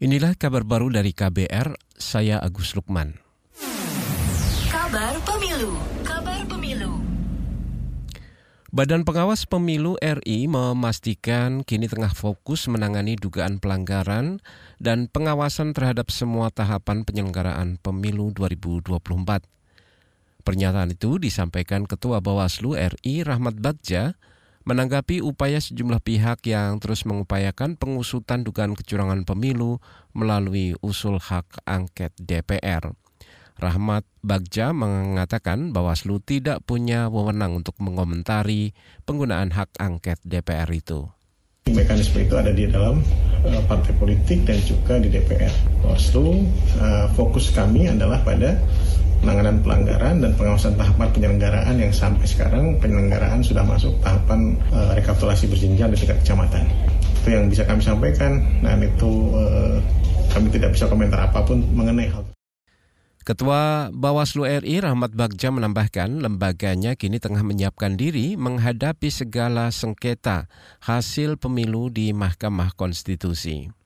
Inilah kabar baru dari KBR, saya Agus Lukman. Kabar Pemilu, Kabar Pemilu. Badan Pengawas Pemilu RI memastikan kini tengah fokus menangani dugaan pelanggaran dan pengawasan terhadap semua tahapan penyelenggaraan pemilu 2024. Pernyataan itu disampaikan Ketua Bawaslu RI Rahmat Bagja menanggapi upaya sejumlah pihak yang terus mengupayakan pengusutan dugaan kecurangan pemilu melalui usul hak angket DPR. Rahmat Bagja mengatakan Bawaslu tidak punya wewenang untuk mengomentari penggunaan hak angket DPR itu. Mekanisme itu ada di dalam uh, partai politik dan juga di DPR. Bawaslu uh, fokus kami adalah pada penanganan pelanggaran dan pengawasan tahapan penyelenggaraan yang sampai sekarang penyelenggaraan sudah masuk tahapan uh, rekapitulasi berjenjang di tingkat kecamatan. Itu yang bisa kami sampaikan dan itu uh, kami tidak bisa komentar apa pun mengenai hal itu. Ketua Bawaslu RI Rahmat Bagja menambahkan lembaganya kini tengah menyiapkan diri menghadapi segala sengketa hasil pemilu di Mahkamah Konstitusi.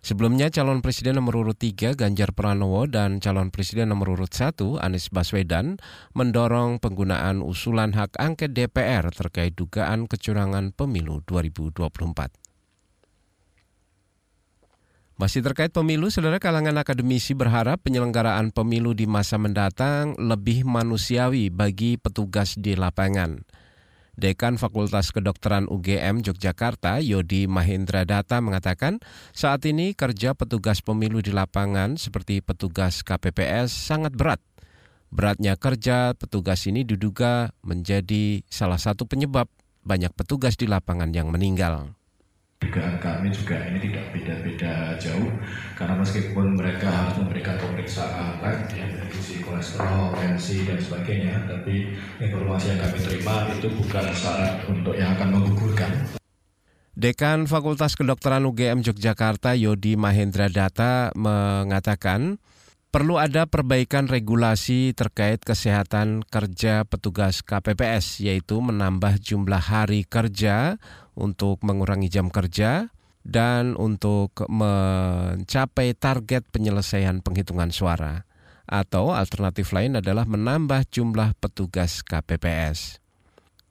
Sebelumnya calon presiden nomor urut 3 Ganjar Pranowo dan calon presiden nomor urut 1 Anies Baswedan mendorong penggunaan usulan hak angket DPR terkait dugaan kecurangan pemilu 2024. Masih terkait pemilu, saudara kalangan akademisi berharap penyelenggaraan pemilu di masa mendatang lebih manusiawi bagi petugas di lapangan. Dekan Fakultas Kedokteran UGM Yogyakarta, Yodi Mahendra Data mengatakan, saat ini kerja petugas pemilu di lapangan seperti petugas KPPS sangat berat. Beratnya kerja petugas ini diduga menjadi salah satu penyebab banyak petugas di lapangan yang meninggal dugaan kami juga ini tidak beda-beda jauh karena meskipun mereka harus memberikan pemeriksaan lab ya dari kolesterol, tensi dan sebagainya tapi informasi yang kami terima itu bukan syarat untuk yang akan menggugurkan. Dekan Fakultas Kedokteran UGM Yogyakarta Yodi Mahendra Data mengatakan perlu ada perbaikan regulasi terkait kesehatan kerja petugas KPPS yaitu menambah jumlah hari kerja untuk mengurangi jam kerja dan untuk mencapai target penyelesaian penghitungan suara. Atau alternatif lain adalah menambah jumlah petugas KPPS.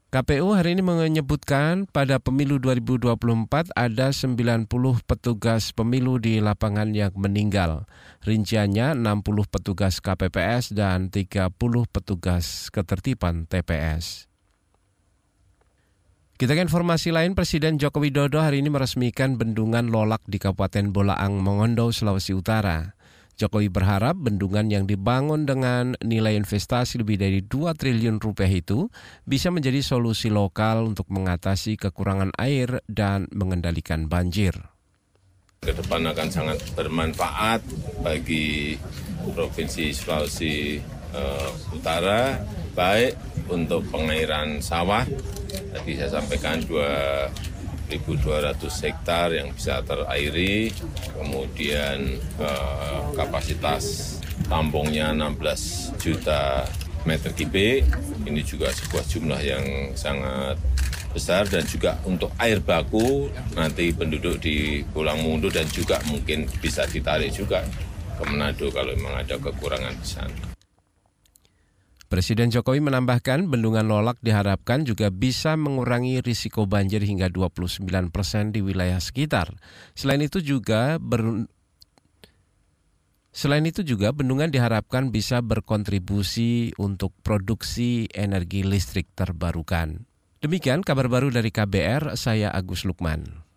KPU hari ini menyebutkan pada pemilu 2024 ada 90 petugas pemilu di lapangan yang meninggal. Rinciannya 60 petugas KPPS dan 30 petugas ketertiban TPS. Kita ke informasi lain, Presiden Joko Widodo hari ini meresmikan bendungan Lolak di Kabupaten Bolaang, Mongondo, Sulawesi Utara. Jokowi berharap bendungan yang dibangun dengan nilai investasi lebih dari 2 triliun rupiah itu bisa menjadi solusi lokal untuk mengatasi kekurangan air dan mengendalikan banjir. Ke depan akan sangat bermanfaat bagi Provinsi Sulawesi uh, Utara, baik untuk pengairan sawah Tadi saya sampaikan 2.200 hektar yang bisa terairi, kemudian eh, kapasitas tampungnya 16 juta meter kubik. Ini juga sebuah jumlah yang sangat besar dan juga untuk air baku nanti penduduk di Pulang Mundu dan juga mungkin bisa ditarik juga ke Manado kalau memang ada kekurangan di sana. Presiden Jokowi menambahkan bendungan Lolak diharapkan juga bisa mengurangi risiko banjir hingga 29 persen di wilayah sekitar. Selain itu juga ber, Selain itu juga bendungan diharapkan bisa berkontribusi untuk produksi energi listrik terbarukan. Demikian kabar baru dari KBR, saya Agus Lukman.